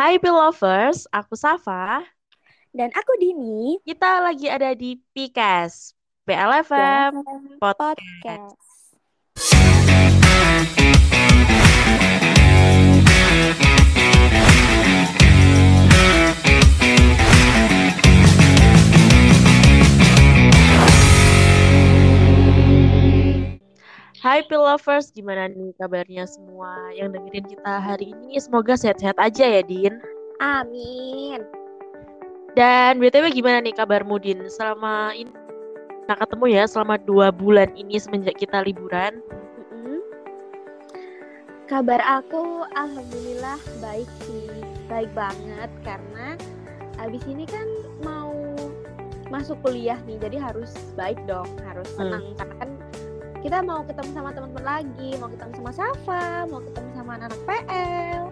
Hai Lovers, aku Safa. Dan aku Dini. Kita lagi ada di PIKAS, PLFM Podcast. Podcast. Hai Lovers, gimana nih kabarnya semua yang dengerin kita hari ini? Semoga sehat-sehat aja ya, Din. Amin. Dan BTW gimana nih kabarmu, Din? Selama ini nah ketemu ya selama dua bulan ini semenjak kita liburan. Mm-hmm. Kabar aku alhamdulillah baik sih, baik banget karena abis ini kan mau masuk kuliah nih, jadi harus baik dong, harus senang hmm. karena kan kita mau ketemu sama teman-teman lagi, mau ketemu sama Safa, mau ketemu sama anak-anak PL.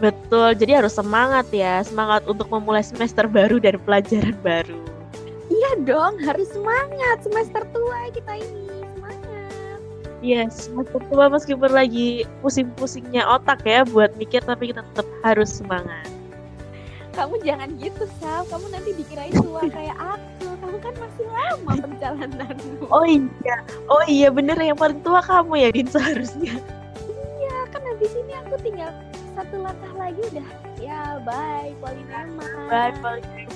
Betul, jadi harus semangat ya, semangat untuk memulai semester baru dan pelajaran baru. Iya dong, harus semangat semester tua kita ini, semangat. Iya, yes, semester tua meskipun lagi pusing-pusingnya otak ya buat mikir, tapi kita tetap harus semangat. Kamu jangan gitu, Sal. Kamu nanti dikirain tua kayak aku kamu kan masih lama perjalananmu. Oh iya, oh iya bener yang paling tua kamu ya Din seharusnya. Iya, kan habis ini aku tinggal satu langkah lagi udah ya bye Polinema. Bye Polinema.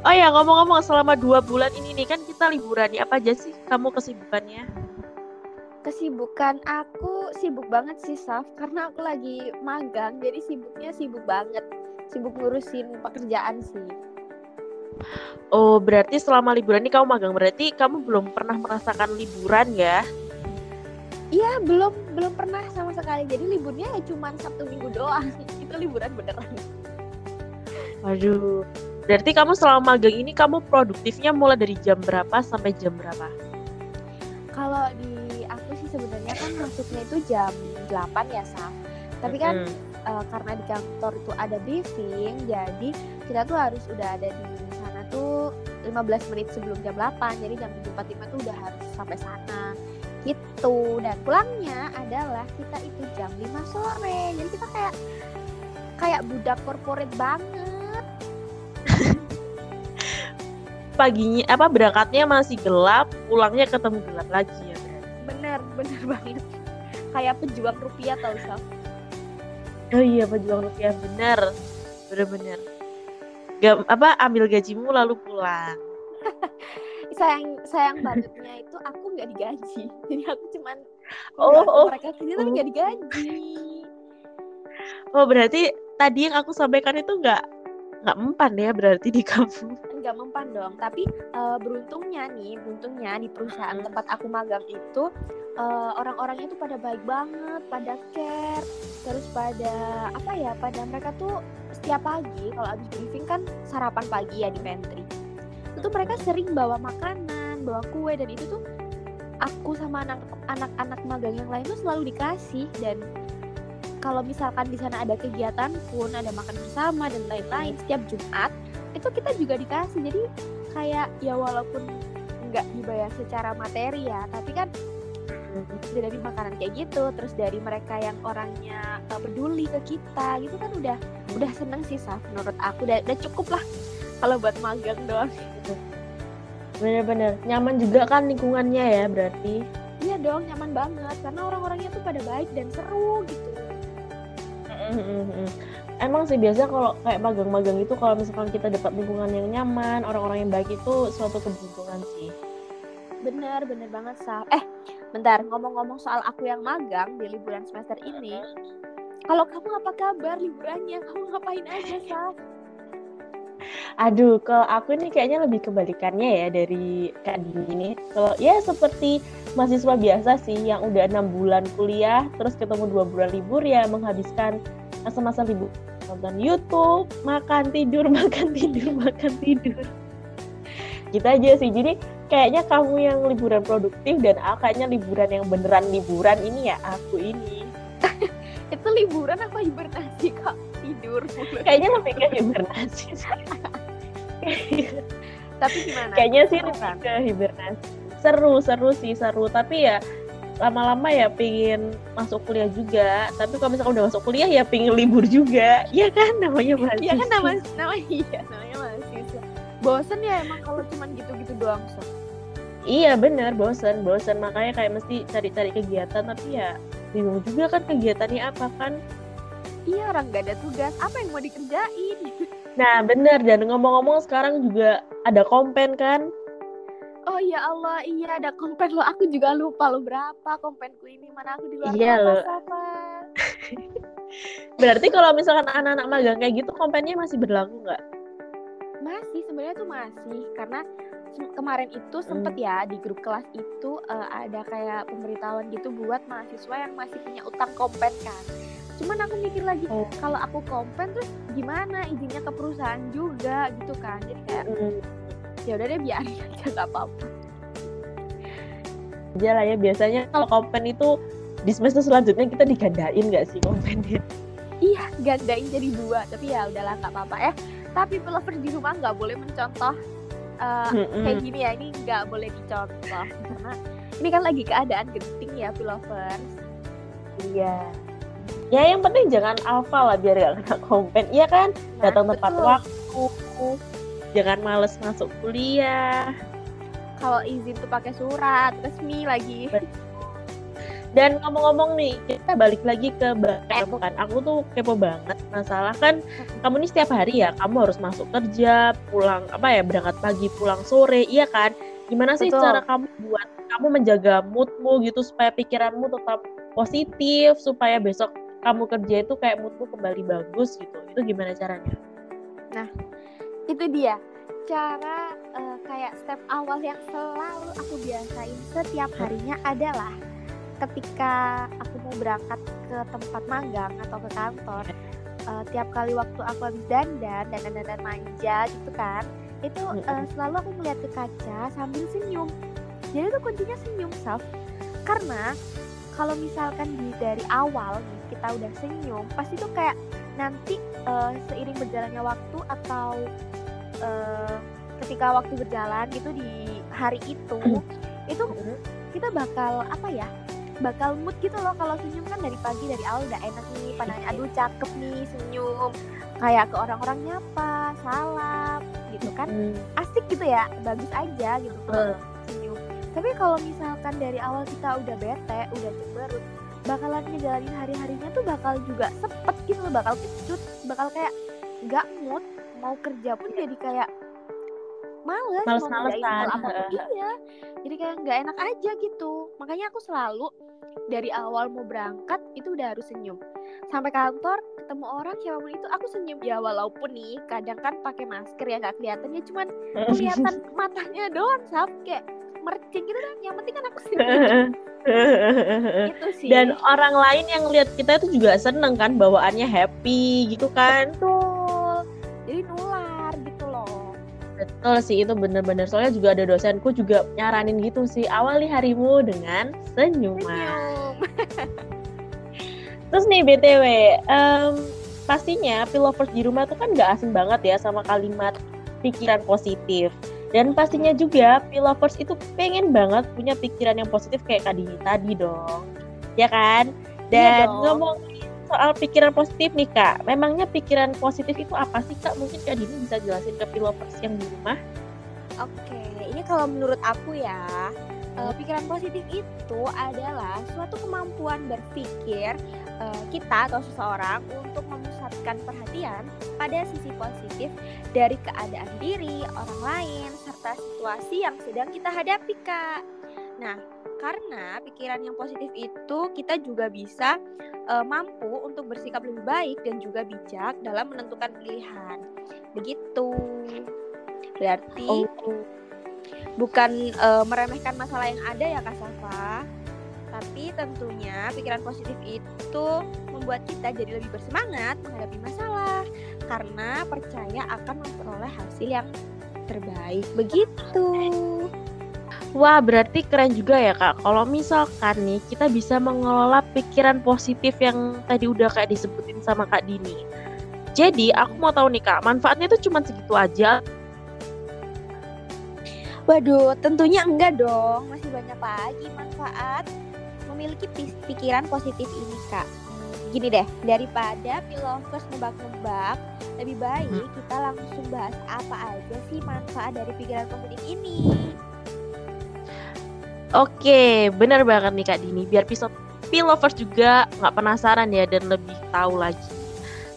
Oh ya ngomong-ngomong selama dua bulan ini nih kan kita liburan nih apa aja sih kamu kesibukannya? Kesibukan aku sibuk banget sih Saf karena aku lagi magang jadi sibuknya sibuk banget sibuk ngurusin pekerjaan sih. Oh, berarti selama liburan ini kamu magang. Berarti kamu belum pernah merasakan liburan ya? Iya, belum belum pernah sama sekali. Jadi liburnya ya cuma Sabtu Minggu doang. Itu liburan beneran. Waduh. Berarti kamu selama magang ini kamu produktifnya mulai dari jam berapa sampai jam berapa? Kalau di aku sih sebenarnya kan masuknya itu jam 8 ya, Saf. Tapi kan mm -hmm. uh, karena di kantor itu ada briefing, jadi kita tuh harus udah ada di tuh 15 menit sebelum jam 8 jadi jam 7.45 tuh udah harus sampai sana gitu. Dan pulangnya adalah kita itu jam 5 sore jadi kita kayak kayak budak korporat banget. Paginya apa berangkatnya masih gelap pulangnya ketemu gelap lagi ya bener bener banget. Kayak pejuang rupiah tau Saf oh iya pejuang rupiah bener. Bener-bener gak, apa ambil gajimu lalu pulang. Sayang sayang bangetnya itu aku nggak digaji. Jadi aku cuman oh, oh. mereka kerja tapi nggak digaji. Oh berarti tadi yang aku sampaikan itu nggak nggak mempan ya berarti di kamu nggak mempan dong. Tapi uh, beruntungnya nih beruntungnya di perusahaan tempat aku magang itu uh, orang-orangnya tuh pada baik banget pada care terus pada apa ya pada mereka tuh setiap pagi kalau habis briefing kan sarapan pagi ya di pantry. Itu mereka sering bawa makanan bawa kue dan itu tuh aku sama anak-anak magang yang lain tuh selalu dikasih. Dan kalau misalkan di sana ada kegiatan pun ada makan bersama dan lain-lain setiap Jumat itu kita juga dikasih. Jadi kayak ya walaupun nggak dibayar secara materi ya tapi kan dari makanan kayak gitu terus dari mereka yang orangnya uh, peduli ke kita gitu kan udah udah seneng sih Saf menurut aku. Udah, udah cukup lah kalau buat magang doang. Bener-bener. Nyaman juga kan lingkungannya ya berarti. Iya dong nyaman banget. Karena orang-orangnya tuh pada baik dan seru gitu emang sih biasa kalau kayak magang-magang itu kalau misalkan kita dapat lingkungan yang nyaman orang-orang yang baik itu suatu keberuntungan sih. Bener bener banget Sal eh bentar ngomong-ngomong soal aku yang magang di liburan semester ini kalau kamu apa kabar liburannya? Kamu ngapain aja Sal Aduh, kalau aku ini kayaknya lebih kebalikannya ya dari Kak Dini ini. Kalau ya seperti mahasiswa biasa sih yang udah enam bulan kuliah, terus ketemu dua bulan libur ya menghabiskan masa-masa libur nonton YouTube, makan tidur, makan tidur, makan tidur. Gitu aja sih. Jadi kayaknya kamu yang liburan produktif dan kayaknya liburan yang beneran liburan ini ya aku ini. Itu liburan apa hibernasi kak? Tidur. kayaknya lebih ke hibernasi. Tapi gimana? Kayaknya sih lebih ke hibernasi. Seru, seru sih, seru. Tapi ya lama-lama ya pingin masuk kuliah juga. Tapi kalau misalkan udah masuk kuliah ya pingin libur juga. Ya kan? Namanya mahasiswa. Iya kan? Nama nama iya namanya mahasiswa. Bosen ya emang kalau cuman gitu-gitu doang so. iya bener. Bosen bosen. Makanya kayak mesti cari-cari kegiatan. Tapi ya bingung juga kan kegiatannya apa kan? Iya orang gak ada tugas, apa yang mau dikerjain? nah bener. Dan ngomong-ngomong sekarang juga ada kompen kan Oh ya Allah, iya ada kompen lo. Aku juga lupa lo berapa kompenku ini. Mana aku di luar Iya, lo. Berarti kalau misalkan anak-anak magang kayak gitu kompennya masih berlaku nggak Masih sebenarnya tuh masih karena kemarin itu sempet ya di grup kelas itu eh, ada kayak pemberitahuan gitu buat mahasiswa yang masih punya utang kompen kan. Cuman aku mikir lagi Oh. kalau aku kompen terus gimana izinnya ke perusahaan juga gitu kan. Jadi kayak Hmm. Ya udah deh biarin aja nggak apa-apa. aja lah ya biasanya kalau kompen itu di semester selanjutnya kita digandain nggak sih kompennya Iya, gandain jadi dua. Tapi ya udahlah nggak apa-apa ya. Tapi lovers di rumah nggak boleh mencontoh eh, Mm-mm. kayak gini ya. Ini nggak boleh dicontoh karena ini kan lagi keadaan genting ya, lovers. Iya. Ya yang penting jangan alfa lah biar gak kena kompen. Iya kan? Nah, Datang tepat betul. waktu. Jangan males masuk kuliah. Kalau izin tuh pakai surat resmi lagi. Dan ngomong-ngomong nih, kita balik lagi ke BM kan. Aku tuh kepo banget. Masalah kan kamu nih setiap hari ya, kamu harus masuk kerja, pulang apa ya, berangkat pagi, pulang sore, iya kan? Gimana sih Betul. cara kamu buat kamu menjaga moodmu gitu supaya pikiranmu tetap positif, supaya besok kamu kerja itu kayak moodmu kembali bagus gitu. Itu gimana caranya? Itu dia. Cara eh, kayak step awal yang selalu aku biasain setiap harinya adalah ketika aku mau berangkat ke tempat magang atau ke kantor eh, tiap kali waktu aku habis dandan dan dandan dan manja gitu kan itu Mm-mm. selalu aku melihat ke kaca sambil senyum. Jadi itu kuncinya senyum Saf. Karena kalau misalkan di dari awal nih kita udah senyum pasti tuh kayak nanti eh, seiring berjalannya waktu atau eh, ketika waktu berjalan gitu di hari itu itu kita bakal apa ya bakal mood gitu loh kalau senyum kan dari pagi dari awal udah enak nih pandangan aduh cakep nih senyum kayak ke orang-orang nyapa salam gitu kan. Hmm. asik gitu ya bagus aja gitu kalau senyum. Tapi kalau misalkan dari awal kita udah bete udah cemberut bakalan ngejalanin hari-harinya tuh bakal juga sepet gitu loh bakal kecut bakal kayak nggak mood mau kerja pun jadi kayak males mau Males-malesan. iya. Jadi kayak nggak enak aja gitu. Makanya aku selalu dari awal mau berangkat itu udah harus senyum. Sampai kantor ketemu orang siapa pun itu aku senyum. Ya walaupun nih kadang kan pakai masker ya nggak kelihatan ya cuman kelihatan matanya doang sap kayak mercing gitu kan. Yang penting kan aku senyum. Itu sih. Dan orang lain yang lihat kita itu juga seneng kan bawaannya happy gitu kan. betul jadi nular gitu loh Betul sih itu bener-bener soalnya juga ada dosenku juga nyaranin gitu sih awali harimu dengan senyuman. senyum Terus nih btw, em, pastinya pilovers di rumah tuh kan nggak asing banget ya sama kalimat pikiran positif. Dan pastinya juga pilovers itu pengen banget punya pikiran yang positif kayak Dini tadi dong, ya kan? Iya Dan dong. ngomongin soal pikiran positif nih kak, memangnya pikiran positif itu apa sih kak? Mungkin Kak Dini bisa jelasin ke pilovers yang di rumah. Oke, ini kalau menurut aku ya, eh, pikiran positif itu adalah suatu kemampuan berpikir eh, kita atau seseorang untuk memusatkan perhatian pada sisi positif dari keadaan diri, orang lain, serta situasi yang sedang kita hadapi, Kak. Nah, karena pikiran yang positif itu kita juga bisa eh, mampu untuk bersikap lebih baik dan juga bijak dalam menentukan pilihan. Begitu. Berarti bukan eh, meremehkan masalah yang ada ya Kak Safa. Tapi tentunya pikiran positif itu membuat kita jadi lebih bersemangat menghadapi masalah. Karena percaya akan memperoleh hasil yang terbaik. Begitu Wah, berarti keren juga ya kak. Kalau misalkan nih kita bisa mengelola pikiran positif yang tadi udah kayak disebutin sama Kak Dini. Jadi aku mau tahu nih kak, manfaatnya tuh cuma segitu aja. waduh tentunya enggak dong masih banyak lagi manfaat memiliki pikiran positif ini kak gini deh daripada pilovers nebak-nebak lebih baik hmm. kita langsung bahas apa aja sih manfaat dari pikiran positif ini Oke, benar banget nih Kak Dini. Biar episode Pilovers juga nggak penasaran ya dan lebih tahu lagi.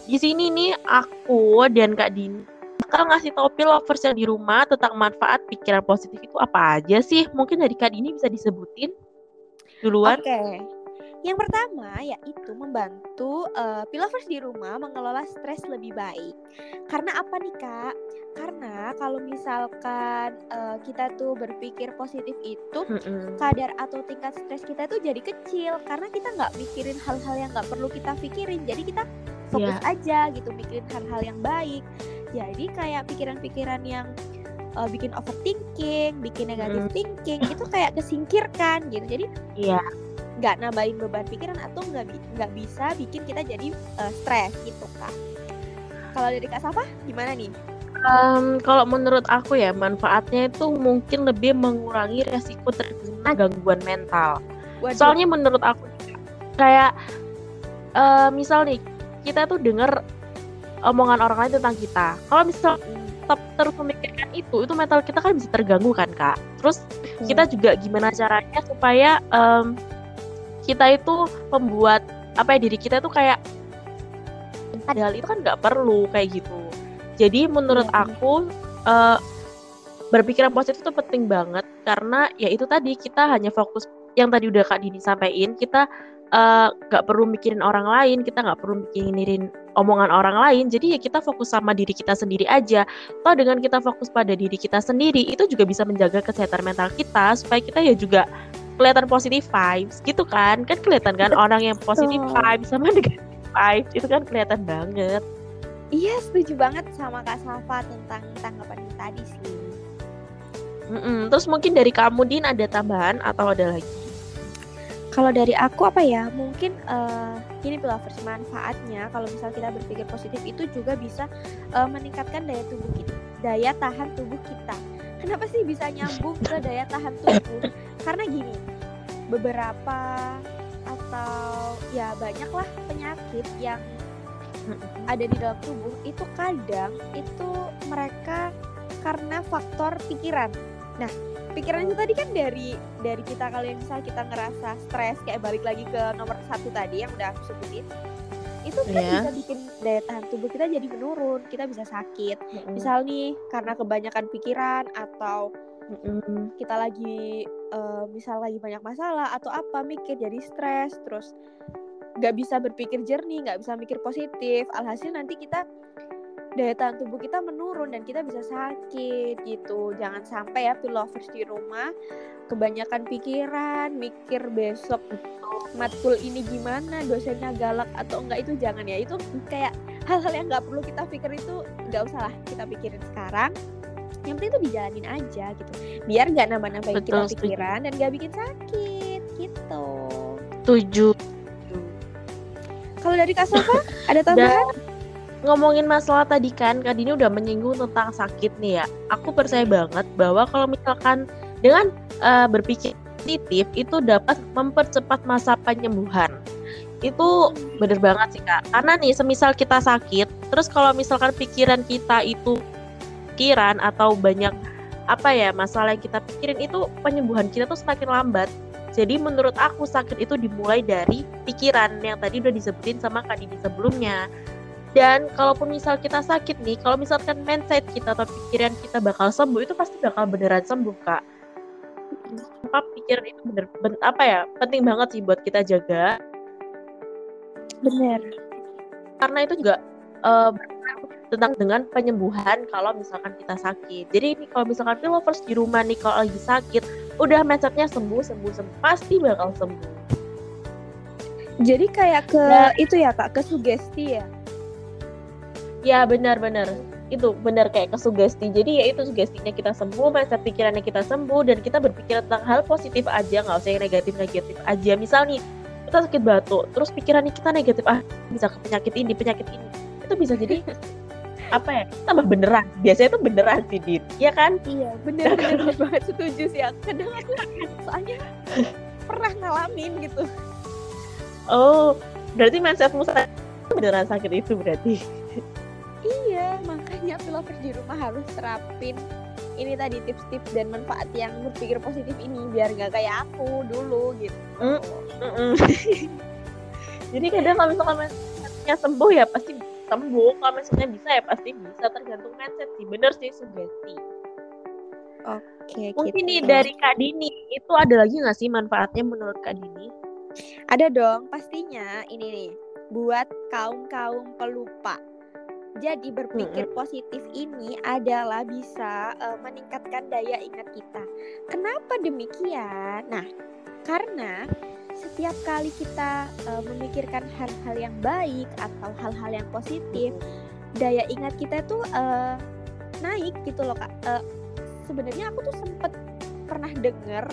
Di sini nih aku dan Kak Dini bakal ngasih tahu Pilovers yang di rumah tentang manfaat pikiran positif itu apa aja sih? Mungkin dari Kak Dini bisa disebutin duluan. Oke. Okay. Yang pertama yaitu membantu uh, pilovers di rumah mengelola stres lebih baik. Karena apa nih kak? Karena kalau misalkan uh, kita tuh berpikir positif itu mm-hmm. kadar atau tingkat stres kita tuh jadi kecil karena kita nggak mikirin hal-hal yang nggak perlu kita pikirin. Jadi kita fokus yeah. aja gitu mikirin hal-hal yang baik. Jadi kayak pikiran-pikiran yang uh, bikin overthinking, bikin negatif mm. thinking itu kayak kesingkirkan gitu. Jadi iya. Nggak nambahin beban pikiran atau nggak nggak bisa bikin kita jadi uh, stres gitu kak. Kalau dari kak Safa gimana nih? Um, kalau menurut aku ya manfaatnya itu mungkin lebih mengurangi resiko terkena gangguan mental. Waduh. Soalnya menurut aku kayak uh, misal nih kita tuh denger omongan orang lain tentang kita. Kalau misal tetap terus memikirkan itu, itu mental kita kan bisa terganggu kan kak. Terus hmm. kita juga gimana caranya supaya um, kita itu membuat apa ya diri kita tuh kayak padahal itu kan nggak perlu kayak gitu. Jadi menurut ya. aku uh, berpikiran positif itu penting banget karena ya itu tadi kita hanya fokus yang tadi udah kak Dini sampaikan kita eh, nggak uh, perlu mikirin orang lain kita nggak perlu mikirin omongan orang lain. Jadi ya kita fokus sama diri kita sendiri aja. Toh dengan kita fokus pada diri kita sendiri itu juga bisa menjaga kesehatan mental kita supaya kita ya juga kelihatan positif vibes gitu kan? Kan kelihatan kan orang yang positif vibes sama negatif vibes itu kan kelihatan banget. Iya setuju banget sama kak Safa tentang tanggapan ini tadi sih. Mm-mm. terus mungkin dari kamu din ada tambahan atau ada lagi? Kalau dari aku apa ya? Mungkin uh, ini pilavers manfaatnya kalau misal kita berpikir positif itu juga bisa uh, meningkatkan daya tubuh kita daya tahan tubuh kita kenapa sih bisa nyambung ke daya tahan tubuh? Karena gini beberapa atau ya banyaklah penyakit yang ada di dalam tubuh itu kadang itu mereka karena faktor pikiran. Nah pikiran itu tadi kan dari dari kita kalau yang misal kita ngerasa stres kayak balik lagi ke nomor satu tadi yang udah aku sebutin itu kan yeah. bisa bikin daya tahan tubuh kita jadi menurun kita bisa sakit mm -hmm. misal nih karena kebanyakan pikiran atau mm -hmm. kita lagi uh, misal lagi banyak masalah atau apa mikir jadi stres terus nggak bisa berpikir jernih nggak bisa mikir positif alhasil nanti kita daya tahan tubuh kita menurun dan kita bisa sakit gitu. Jangan sampai ya pilovers di rumah kebanyakan pikiran mikir besok matkul ini gimana? Dosennya galak atau enggak? Itu jangan ya. Itu kayak hal-hal yang nggak perlu kita pikir itu nggak usah lah kita pikirin sekarang. Yang penting itu dijalanin aja gitu. Biar nggak nambah-nambahin kita pikiran dan nggak bikin sakit gitu. Tujuh kalau dari Kak Sofa ada tambahan ngomongin masalah tadi kan Kak Dini udah menyinggung tentang sakit nih ya aku percaya banget bahwa kalau misalkan dengan uh, berpikir positif itu dapat mempercepat masa penyembuhan. Itu bener banget sih kak. Karena nih semisal kita sakit, terus kalau misalkan pikiran kita itu pikiran atau banyak apa ya masalah yang kita pikirin itu penyembuhan kita tuh semakin lambat. Jadi menurut aku sakit itu dimulai dari pikiran yang tadi udah disebutin sama Kak Dini sebelumnya. Dan kalaupun misal kita sakit nih, kalau misalkan mindset kita atau pikiran kita bakal sembuh, itu pasti bakal beneran sembuh, Kak. Apa pikiran itu bener, bener apa ya penting banget sih buat kita jaga. Bener. Karena itu juga uh, tentang dengan penyembuhan kalau misalkan kita sakit. Jadi ini kalau misalkan lovers di rumah nih kalau lagi sakit udah mindsetnya sembuh sembuh sembuh pasti bakal sembuh. Jadi kayak ke nah, itu ya kak ke sugesti ya ya benar benar. Itu benar kayak kesugesti. Jadi ya itu sugestinya kita sembuh masa pikirannya kita sembuh dan kita berpikir tentang hal positif aja nggak usah yang negatif negatif aja. Misal nih kita sakit batuk terus pikirannya kita negatif ah bisa ke penyakit ini penyakit ini. Itu bisa jadi apa ya? Tambah beneran. Biasanya itu beneran sih Dit. Ya kan? Iya bener bener, bener. banget setuju sih aku. Kadang aku soalnya pernah ngalamin gitu. Oh berarti mindsetmu beneran sakit itu berarti iya makanya pilovers di rumah harus terapin ini tadi tips-tips dan manfaat yang berpikir positif ini biar gak kayak aku dulu gitu mm, mm -mm. jadi kadang kalau misalkan mindsetnya sembuh ya pasti sembuh kalau misalnya bisa ya pasti bisa tergantung mindset sih bener sih sugesti Oke, mungkin gitu. nih dari Kak Dini itu ada lagi nggak sih manfaatnya menurut Kak Dini? Ada dong, pastinya ini nih buat kaum kaum pelupa. Jadi berpikir positif ini adalah bisa uh, meningkatkan daya ingat kita. Kenapa demikian? Nah, karena setiap kali kita uh, memikirkan hal-hal yang baik atau hal-hal yang positif, daya ingat kita tuh uh, naik gitu loh kak. Uh, sebenarnya aku tuh sempet pernah denger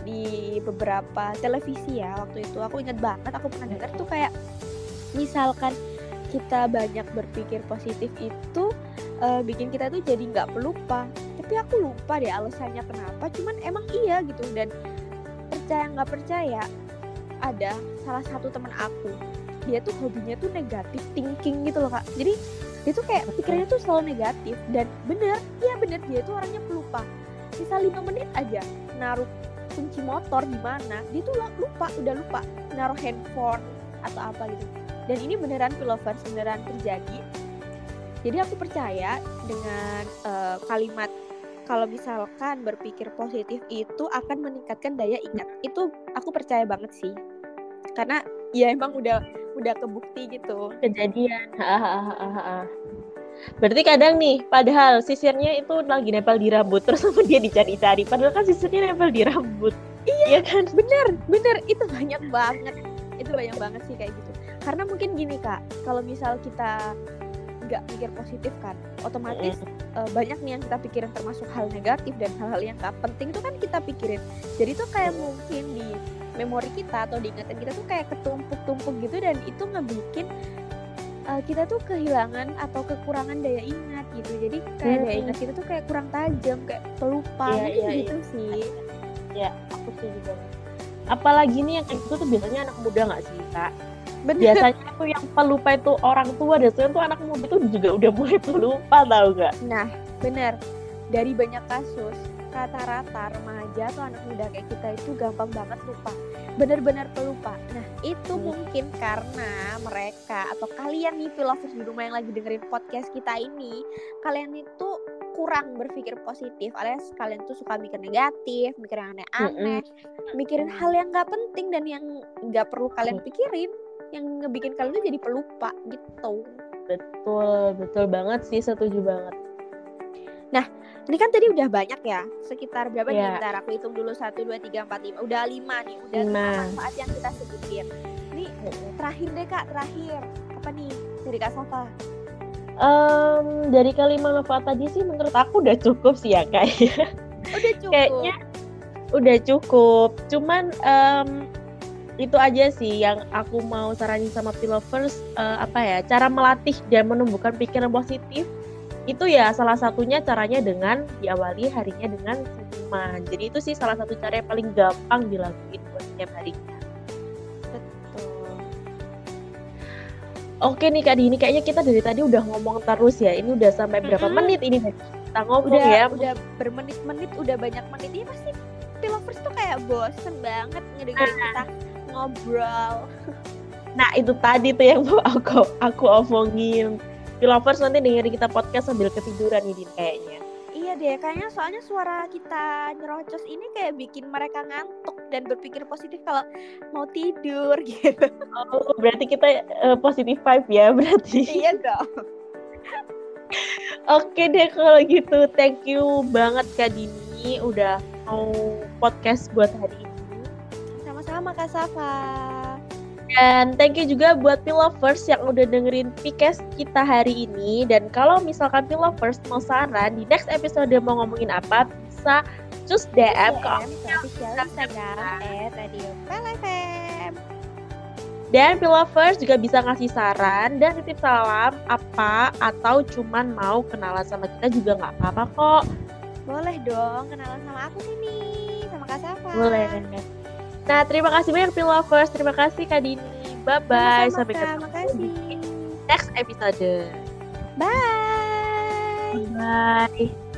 di beberapa televisi ya waktu itu aku ingat banget aku pernah denger tuh kayak misalkan kita banyak berpikir positif itu uh, bikin kita tuh jadi nggak pelupa. Tapi aku lupa deh alasannya kenapa cuman emang iya gitu. Dan percaya nggak percaya ada salah satu teman aku. Dia tuh hobinya tuh negatif thinking gitu loh kak. Jadi dia tuh kayak pikirannya tuh selalu negatif. Dan bener iya bener dia tuh orangnya pelupa. Sisa lima menit aja naruh kunci motor di mana dia tuh lupa udah lupa naruh handphone atau apa gitu dan ini beneran pilovers beneran terjadi. Jadi aku percaya dengan uh, kalimat kalau misalkan berpikir positif itu akan meningkatkan daya ingat. Itu aku percaya banget sih. Karena ya emang udah udah kebukti gitu. Kejadian. Berarti kadang nih padahal sisirnya itu lagi nempel di rambut terus sama dia dicari-cari. Padahal kan sisirnya nempel di rambut. Iya ya kan? bener bener. Itu banyak banget. Itu banyak banget sih kayak gitu karena mungkin gini kak kalau misal kita nggak mikir positif kan otomatis mm. uh, banyak nih yang kita pikirin termasuk hal negatif dan hal-hal yang gak penting itu kan kita pikirin jadi tuh kayak mungkin di memori kita atau diingatan kita tuh kayak ketumpuk-tumpuk gitu dan itu ngebikin uh, kita tuh kehilangan atau kekurangan daya ingat gitu jadi kayak hmm. daya ingat kita tuh kayak kurang tajam kayak pelupa yeah, gitu, yeah, gitu yeah. sih ya aku sih juga apalagi nih yang kayak gitu tuh biasanya anak muda nggak sih kak Bener. biasanya tuh yang pelupa itu orang tua dan tuh anak muda tuh juga udah mulai pelupa tau gak nah bener dari banyak kasus rata-rata remaja atau anak muda kayak kita itu gampang banget lupa benar-benar pelupa nah itu hmm. mungkin karena mereka atau kalian nih filosofis di rumah yang lagi dengerin podcast kita ini kalian itu kurang berpikir positif alias kalian tuh suka mikir negatif mikir yang aneh-aneh hmm. mikirin hal yang gak penting dan yang gak perlu kalian pikirin yang ngebikin kalian tuh jadi pelupa gitu betul betul banget sih setuju banget nah ini kan tadi udah banyak ya, sekitar berapa yeah. nih? Bentar aku hitung dulu satu dua tiga empat lima. Udah lima nih, udah lima manfaat yang kita sebutin. Ini terakhir deh kak, terakhir apa nih dari kak Safa? Um, dari kelima manfaat tadi sih menurut aku udah cukup sih ya kak. Udah cukup. Kayaknya udah cukup. Cuman um, itu aja sih yang aku mau saranin sama pilovers uh, apa ya cara melatih dan menumbuhkan pikiran positif itu ya salah satunya caranya dengan diawali harinya dengan senyuman. Jadi itu sih salah satu cara yang paling gampang dilakuin buat setiap harinya. Betul. Oke nih Kak Dini, kayaknya kita dari tadi udah ngomong terus ya. Ini udah sampai berapa mm -hmm. menit ini kita ngomong udah, ya? Udah bermenit-menit, udah banyak menit. Ini pasti Pilovers tuh kayak bosen banget ngedengerin nah. kita ngobrol. Nah itu tadi tuh yang mau aku aku omongin lovers nanti dengerin kita podcast sambil ketiduran nih Din kayaknya. Iya deh, kayaknya soalnya suara kita nyerocos ini kayak bikin mereka ngantuk dan berpikir positif kalau mau tidur gitu. Oh, berarti kita uh, positif vibe ya berarti. Iya dong. Oke deh kalau gitu, thank you banget Kak Dini udah mau podcast buat hari ini. Sama-sama Kak Safa. Dan thank you juga buat Pilovers yang udah dengerin podcast kita hari ini. Dan kalau misalkan Pilovers mau saran di next episode mau ngomongin apa, bisa cus DM ke Instagram Radio Dan Pilovers juga bisa ngasih saran dan titip salam apa atau cuman mau kenalan sama kita juga nggak apa-apa kok. Boleh dong kenalan sama aku sini, sama Kak Safa. Boleh. Nah, terima kasih banyak Pin Lovers. Terima kasih Kak Dini. Bye-bye. Sampai ketemu kasih. next episode. Bye. Bye.